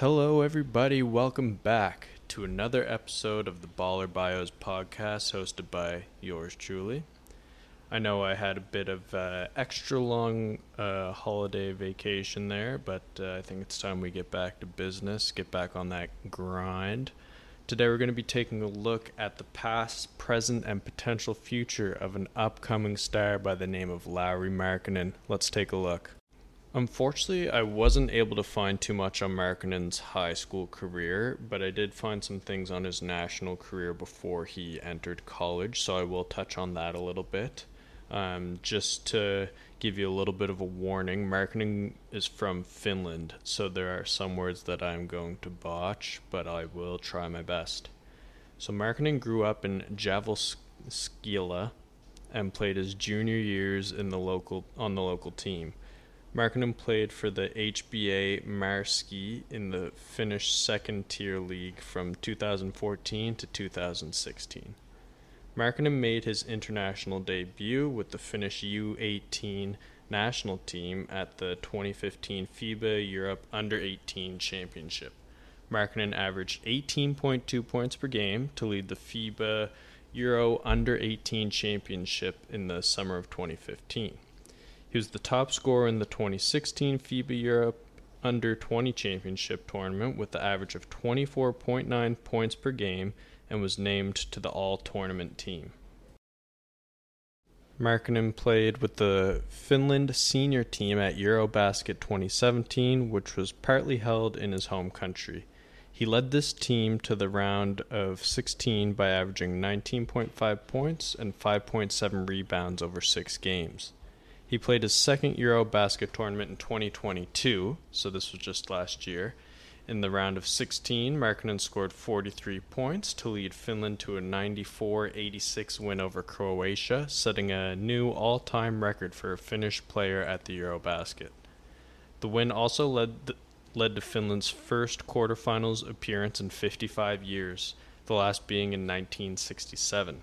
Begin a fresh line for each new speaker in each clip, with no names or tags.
Hello, everybody. Welcome back to another episode of the Baller Bios podcast hosted by yours truly. I know I had a bit of uh, extra long uh, holiday vacation there, but uh, I think it's time we get back to business, get back on that grind. Today, we're going to be taking a look at the past, present, and potential future of an upcoming star by the name of Lauri Markkanen. Let's take a look. Unfortunately, I wasn't able to find too much on Markkanen's high school career, but I did find some things on his national career before he entered college, so I will touch on that a little bit. Um, just to give you a little bit of a warning, Markkanen is from Finland, so there are some words that I'm going to botch, but I will try my best. So Markkanen grew up in Jyväskylä and played his junior years in the local on the local team. Markkanen played for the HBA Märsky in the Finnish second tier league from 2014 to 2016. Markkanen made his international debut with the Finnish U18 national team at the 2015 FIBA Europe Under 18 Championship. Markkanen averaged 18.2 points per game to lead the FIBA Euro Under 18 Championship in the summer of 2015. He was the top scorer in the 2016 FIBA Europe Under 20 Championship tournament with the average of 24.9 points per game and was named to the all tournament team. Markkanen played with the Finland senior team at Eurobasket 2017, which was partly held in his home country. He led this team to the round of 16 by averaging 19.5 points and 5.7 rebounds over six games. He played his second Euro basket tournament in 2022, so this was just last year. In the round of 16, Markkanen scored 43 points to lead Finland to a 94 86 win over Croatia, setting a new all time record for a Finnish player at the Eurobasket. The win also led, led to Finland's first quarterfinals appearance in 55 years, the last being in 1967.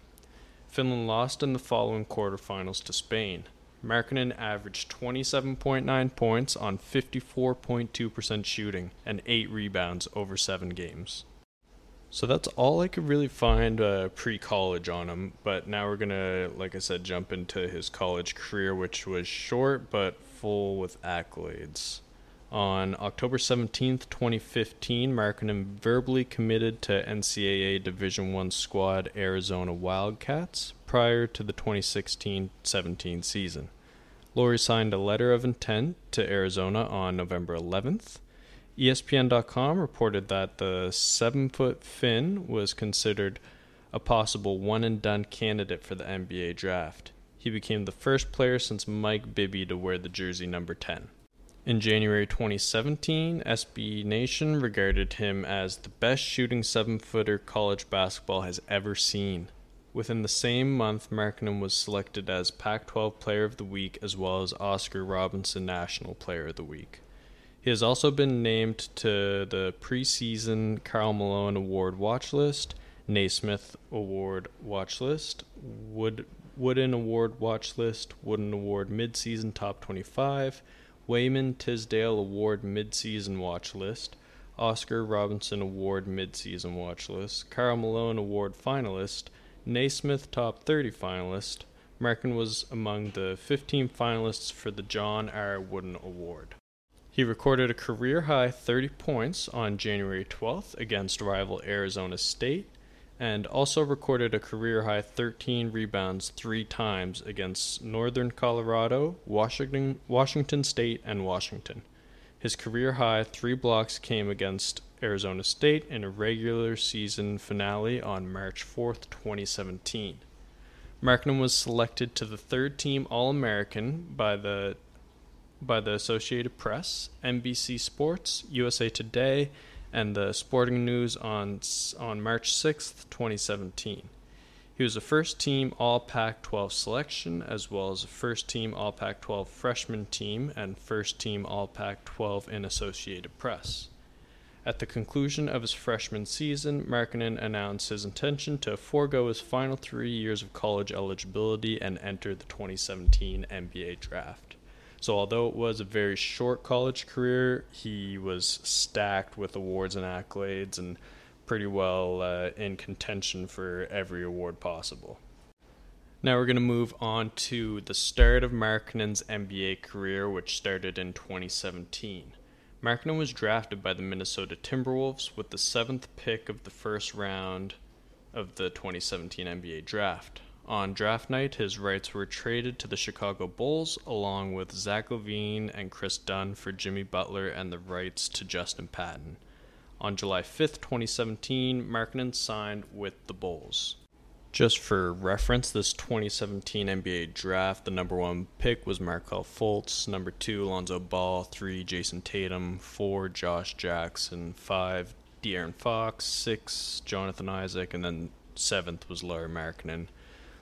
Finland lost in the following quarterfinals to Spain. Markkanen averaged 27.9 points on 54.2% shooting and 8 rebounds over 7 games. So that's all I could really find uh, pre college on him, but now we're going to, like I said, jump into his college career, which was short but full with accolades. On October 17th, 2015, Markkanen verbally committed to NCAA Division I squad Arizona Wildcats prior to the 2016-17 season. Lauri signed a letter of intent to Arizona on November 11th. ESPN.com reported that the seven foot Finn was considered a possible one and done candidate for the NBA draft. He became the first player since Mike Bibby to wear the jersey number 10. In January 2017, SB Nation regarded him as the best shooting seven footer college basketball has ever seen. Within the same month, Markkanen was selected as Pac 12 Player of the Week as well as Oscar Robertson National Player of the Week. He has also been named to the preseason Karl Malone Award watch list, Naismith Award watch list, Wood, Wooden Award watch list, Wooden Award midseason top 25, Wayman Tisdale Award Midseason Watch List, Oscar Robertson Award Midseason Watch List, Karl Malone Award Finalist, Naismith Top 30 Finalist. Markkanen was among the 15 finalists for the John R. Wooden Award. He recorded a career high 30 points on January 12th against rival Arizona State and also recorded a career high 13 rebounds three times against Northern Colorado, Washington, Washington State, and Washington. His career high three blocks came against Arizona State in a regular season finale on March 4th, 2017. Markkanen was selected to the third team All American by the by the Associated Press, NBC Sports, USA Today, and the Sporting News on on March 6th, 2017. He was a first team All Pac 12 selection, as well as a first team All Pac 12 freshman team and first team All Pac 12 in Associated Press. At the conclusion of his freshman season, Markkanen announced his intention to forego his final three years of college eligibility and enter the 2017 NBA draft. So, although it was a very short college career, he was stacked with awards and accolades and pretty well uh, in contention for every award possible. Now we're going to move on to the start of Markkanen's NBA career, which started in 2017. Markkanen was drafted by the Minnesota Timberwolves with the seventh pick of the first round of the 2017 NBA draft. On draft night, his rights were traded to the Chicago Bulls along with Zach LaVine and Kris Dunn for Jimmy Butler and the rights to Justin Patton. On July 5th, 2017, Markkanen signed with the Bulls. Just for reference, this 2017 NBA draft, the number one pick was Markelle Fultz, number two, Alonzo Ball, three, Jayson Tatum, four, Josh Jackson, five, De'Aaron Fox, six, Jonathan Isaac, and then seventh was Lauri Markkanen.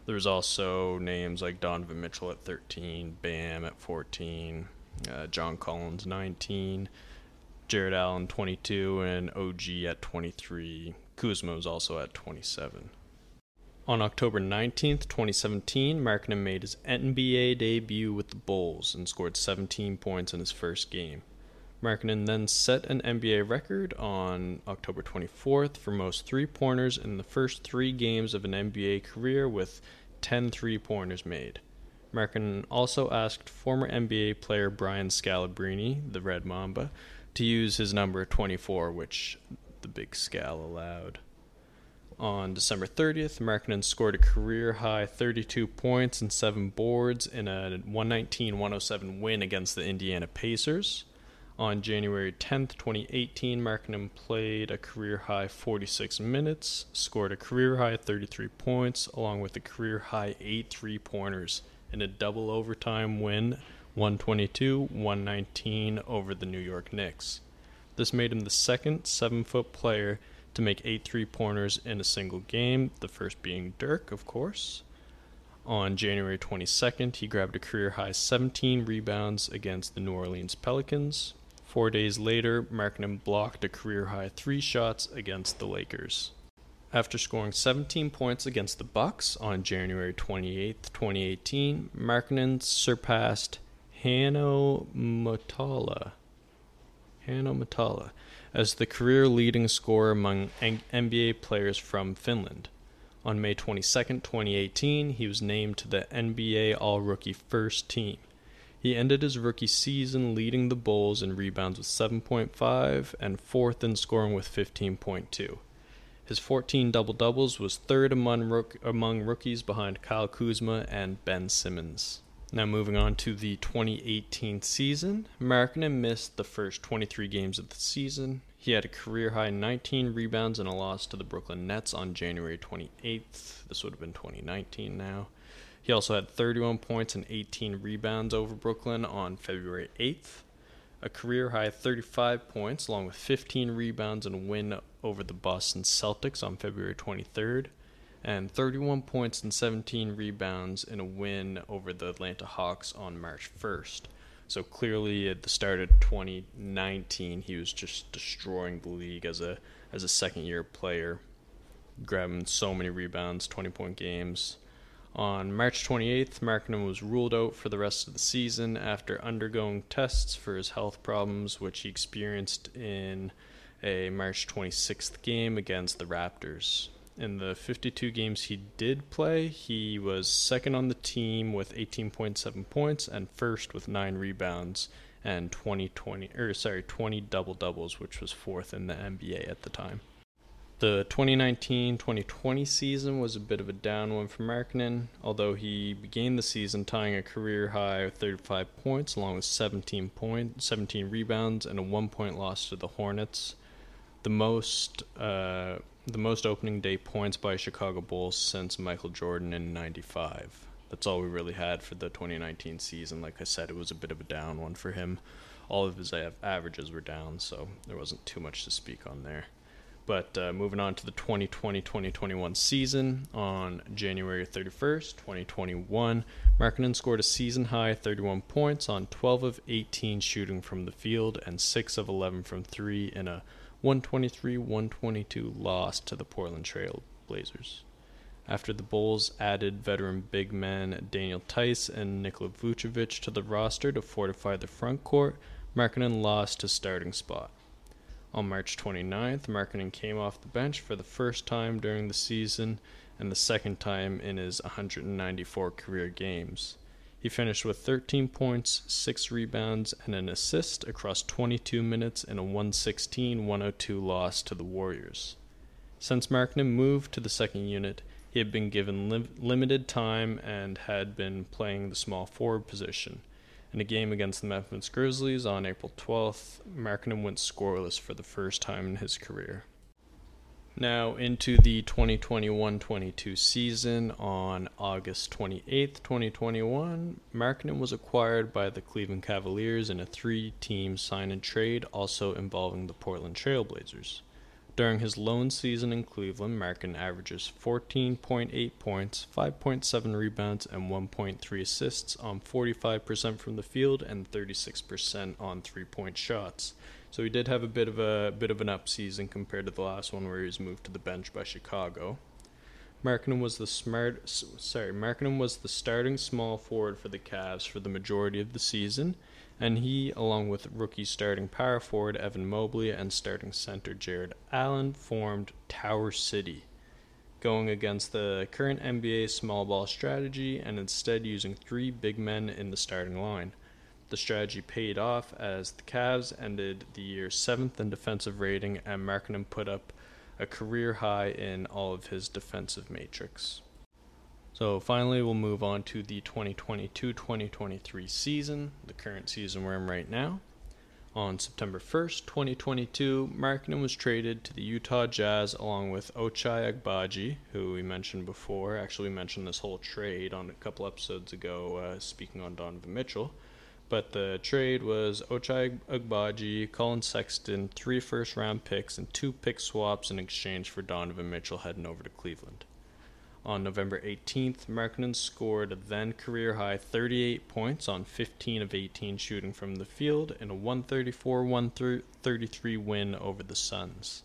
There's also names like Donovan Mitchell at 13, Bam at 14, uh, John Collins 19, Jarrett Allen 22, and OG at 23. Kuzma was also at 27. On October 19th, 2017, Markkanen made his NBA debut with the Bulls and scored 17 points in his first game. Markkanen then set an NBA record on October 24th for most three pointers in the first three games of an NBA career with 10 three pointers made. Markkanen also asked former NBA player Brian Scalabrine, the Red Mamba, to use his number 24, which the big Scal allowed. On December 30th, Markkanen scored a career high 32 points and 7 boards in a 119 107 win against the Indiana Pacers. On January 10th, 2018, Markkanen played a career high 46 minutes, scored a career high 33 points, along with a career high 8 three pointers in a double overtime win 122 119 over the New York Knicks. This made him the second 7 foot player to make 8 three pointers in a single game, the first being Dirk, of course. On January 22nd, he grabbed a career high 17 rebounds against the New Orleans Pelicans. Four days later, Markkanen blocked a career high three shots against the Lakers. After scoring 17 points against the Bucks on January 28, 2018, Markkanen surpassed Hanno Möttölä, Hanno Möttölä as the career leading scorer among NBA players from Finland. On May 22, 2018, he was named to the NBA All Rookie First Team. He ended his rookie season leading the Bulls in rebounds with 7.5 and fourth in scoring with 15.2. His 14 double doubles was third among, rook- among rookies behind Kyle Kuzma and Ben Simmons. Now, moving on to the 2018 season, Markkanen missed the first 23 games of the season. He had a career high 19 rebounds and a loss to the Brooklyn Nets on January 28th. This would have been 2019 now. He also had 31 points and 18 rebounds over Brooklyn on February 8th, a career high 35 points, along with 15 rebounds and a win over the Boston Celtics on February 23rd, and 31 points and 17 rebounds in a win over the Atlanta Hawks on March 1st. So clearly, at the start of 2019, he was just destroying the league as a as a second year player, grabbing so many rebounds, 20 point games. On March 28th, Markkanen was ruled out for the rest of the season after undergoing tests for his health problems, which he experienced in a March 26th game against the Raptors. In the 52 games he did play, he was second on the team with 18.7 points and first with 9 rebounds and 20 20 or sorry, 20 double doubles, which was fourth in the NBA at the time. The 2019 2020 season was a bit of a down one for Markkanen, although he began the season tying a career high of 35 points, along with 17, point, 17 rebounds and a one point loss to the Hornets. The most, uh, the most opening day points by Chicago Bulls since Michael Jordan in 95. That's all we really had for the 2019 season. Like I said, it was a bit of a down one for him. All of his averages were down, so there wasn't too much to speak on there. But uh, moving on to the 2020 2021 season, on January 31st, 2021, Markkanen scored a season high 31 points on 12 of 18 shooting from the field and 6 of 11 from 3 in a 123 122 loss to the Portland Trail Blazers. After the Bulls added veteran big men Daniel Theis and Nikola Vucevic to the roster to fortify the front court, Markkanen lost his starting spot. On March 29th, Markkanen came off the bench for the first time during the season and the second time in his 194 career games. He finished with 13 points, 6 rebounds, and an assist across 22 minutes in a 116 102 loss to the Warriors. Since Markkanen moved to the second unit, he had been given lim- limited time and had been playing the small forward position. In a game against the Memphis Grizzlies on April 12th, Markkanen went scoreless for the first time in his career. Now, into the 2021 22 season on August 28, 2021, Markkanen was acquired by the Cleveland Cavaliers in a three team sign and trade, also involving the Portland Trailblazers. During his lone season in Cleveland, Markkanen averages 14.8 points, 5.7 rebounds, and 1.3 assists on 45% from the field and 36% on three point shots. So he did have a bit of a bit of an up season compared to the last one where he was moved to the bench by Chicago. Markkanen was the smart sorry, Markkanen was the starting small forward for the Cavs for the majority of the season, and he, along with rookie starting power forward Evan Mobley and starting center Jarrett Allen, formed Tower City, going against the current NBA small ball strategy and instead using three big men in the starting line. The strategy paid off as the Cavs ended the year seventh in defensive rating, and Markkanen put up a career high in all of his defensive matrix. So finally, we'll move on to the 2022-2023 season, the current season we're in right now. On September 1st, 2022, Markkanen was traded to the Utah Jazz along with Ochai Agbaji, who we mentioned before. Actually, we mentioned this whole trade on a couple episodes ago, uh, speaking on Donovan Mitchell. But the trade was Ochai Agbaji, Collin Sexton, three first round picks, and two pick swaps in exchange for Donovan Mitchell heading over to Cleveland. On November 18th, Markkanen scored a then career high 38 points on 15 of 18 shooting from the field in a 134 133 win over the Suns.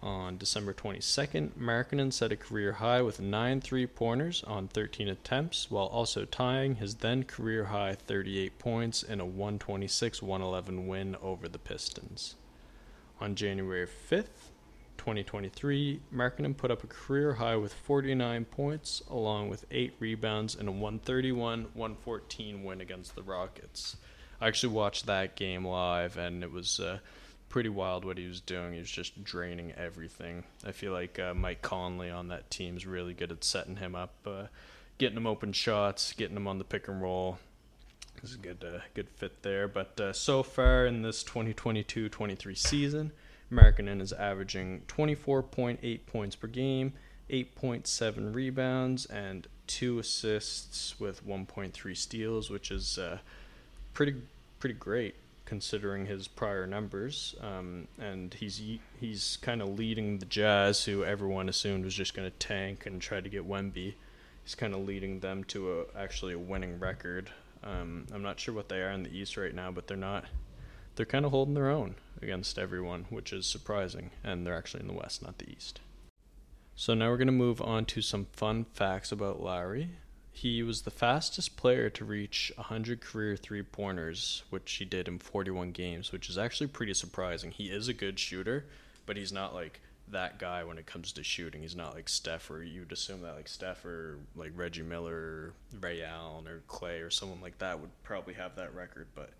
On December 22nd, Markkanen set a career high with 9 three pointers on 13 attempts, while also tying his then career high 38 points in a 126 111 win over the Pistons. On January 5th, 2023, Markkanen put up a career high with 49 points, along with 8 rebounds in a 131 114 win against the Rockets. I actually watched that game live, and it was. Uh, pretty wild what he was doing. He was just draining everything. I feel like uh, Mike Conley on that team is really good at setting him up, uh, getting him open shots, getting him on the pick and roll. This is a good, uh, good fit there. But uh, so far in this 2022-23 season, Markkanen is averaging 24.8 points per game, 8.7 rebounds, and two assists with 1.3 steals, which is uh, pretty pretty great considering his prior numbers. Um, and he's he's kind of leading the Jazz, who everyone assumed was just going to tank and try to get Wemby. He's kind of leading them to a actually a winning record. Um, I'm not sure what they are in the East right now, but they're not. They're kind of holding their own against everyone, which is surprising. And they're actually in the West, not the East. So now we're going to move on to some fun facts about Lauri. He was the fastest player to reach 100 career three pointers, which he did in 41 games, which is actually pretty surprising. He is a good shooter, but he's not like that guy when it comes to shooting. He's not like Steph, or you'd assume that like Steph or like Reggie Miller, Ray Allen, or Klay, or someone like that would probably have that record, but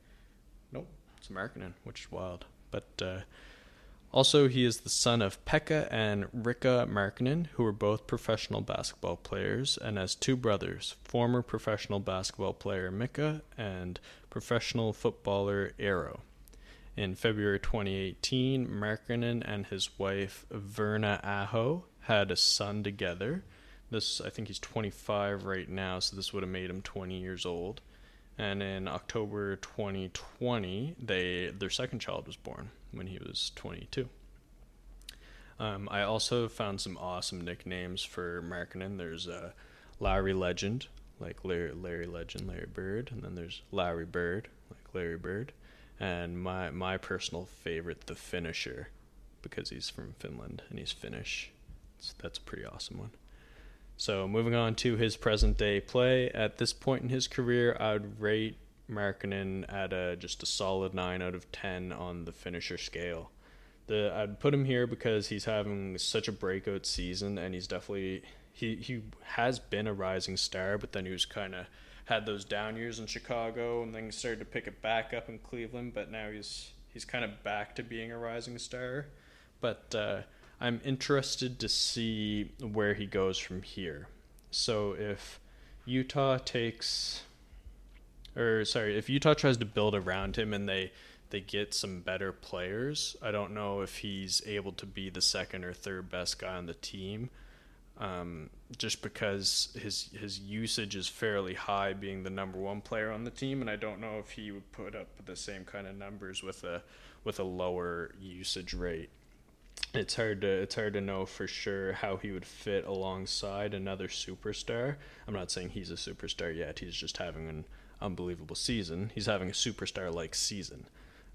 nope, it's Markkanen, which is wild. But uh, also, he is the son of Pekka and Riikka Markkanen, who were both professional basketball players, and has two brothers former professional basketball player Mika and professional footballer Eero. In February 2018, Markkanen and his wife Verna Aho had a son together. This, I think he's 25 right now, so this would have made him 20 years old. And in October 2020, they their second child was born when he was 22. Um, I also found some awesome nicknames for Markkanen. There's uh, Lauri Legend, like Larry, Larry Legend, Larry Bird, and then there's Lauri Bird, like Larry Bird, and my my personal favorite, the Finisher, because he's from Finland and he's Finnish. So that's a pretty awesome one. So moving on to his present day play. At this point in his career, I would rate Markkanen at a, just a solid nine out of ten on the finisher scale. The I'd put him here because he's having such a breakout season, and he's definitely he he has been a rising star, but then he was kind of had those down years in Chicago, and then started to pick it back up in Cleveland. But now he's he's kind of back to being a rising star. But uh, I'm interested to see where he goes from here. So if Utah takes, or sorry, if Utah tries to build around him and they they get some better players, I don't know if he's able to be the second or third best guy on the team. Um, just because his his usage is fairly high, being the number one player on the team, and I don't know if he would put up the same kind of numbers with a with a lower usage rate it's hard to it's hard to know for sure how he would fit alongside another superstar. I'm not saying he's a superstar yet. He's just having an unbelievable season. He's having a superstar like season,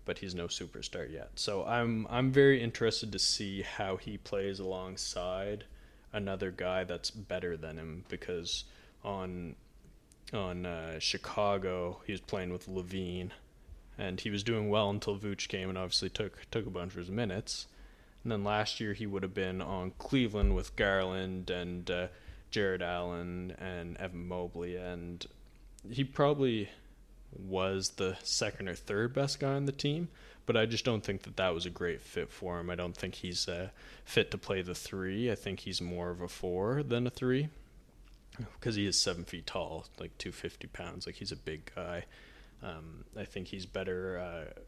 but he's no superstar yet. So I'm I'm very interested to see how he plays alongside another guy that's better than him because on on uh, Chicago he was playing with LaVine and he was doing well until Vooch came and obviously took took a bunch of his minutes and then last year he would have been on Cleveland with Garland and uh, Jarrett Allen and Evan Mobley, and he probably was the second or third best guy on the team. But I just don't think that that was a great fit for him. I don't think he's uh, fit to play the three. I think he's more of a four than a three because he is seven feet tall, like 250 pounds. Like he's a big guy. Um, I think he's better. Uh,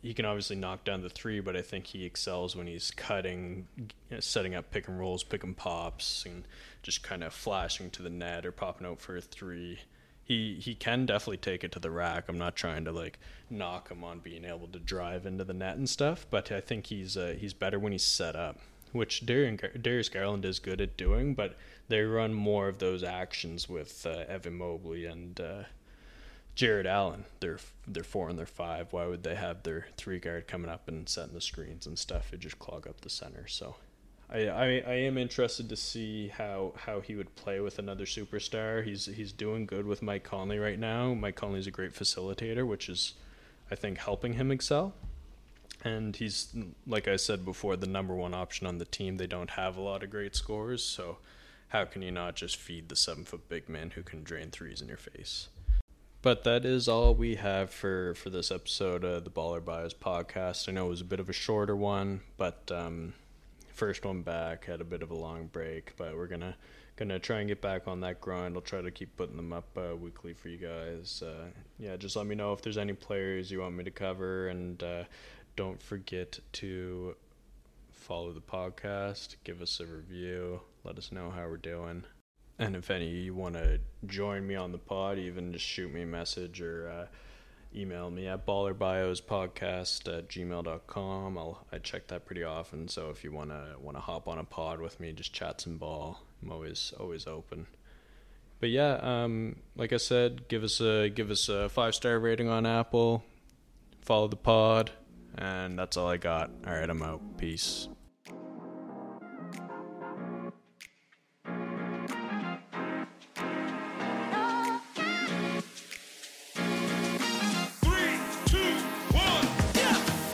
he can obviously knock down the three, but I think he excels when he's cutting, you know, setting up pick and rolls, pick and pops, and just kind of flashing to the net or popping out for a three. He he can definitely take it to the rack. I'm not trying to like knock him on being able to drive into the net and stuff, but I think he's uh, he's better when he's set up, which Darian, Darius Garland is good at doing. But they run more of those actions with uh, Evan Mobley and. Uh, Jarrett Allen, they're they're four and they're five. Why would they have their three guard coming up and setting the screens and stuff? It just clog up the center. So, I, I I am interested to see how how he would play with another superstar. He's he's doing good with Mike Conley right now. Mike Conley's a great facilitator, which is, I think, helping him excel. And he's like I said before, the number one option on the team. They don't have a lot of great scores, so how can you not just feed the seven foot big man who can drain threes in your face? But that is all we have for, for this episode of the Baller Bios podcast. I know it was a bit of a shorter one, but um, first one back had a bit of a long break. But we're gonna gonna try and get back on that grind. I'll try to keep putting them up uh, weekly for you guys. Uh, yeah, just let me know if there's any players you want me to cover, and uh, don't forget to follow the podcast, give us a review, let us know how we're doing. And if any you want to join me on the pod, even just shoot me a message or uh, email me at ballerbiospodcast at gmail.com. I'll, I check that pretty often. So if you want to want to hop on a pod with me, just chat some ball. I'm always always open. But yeah, um, like I said, give us a give us a five star rating on Apple. Follow the pod, and that's all I got. All right, I'm out. Peace.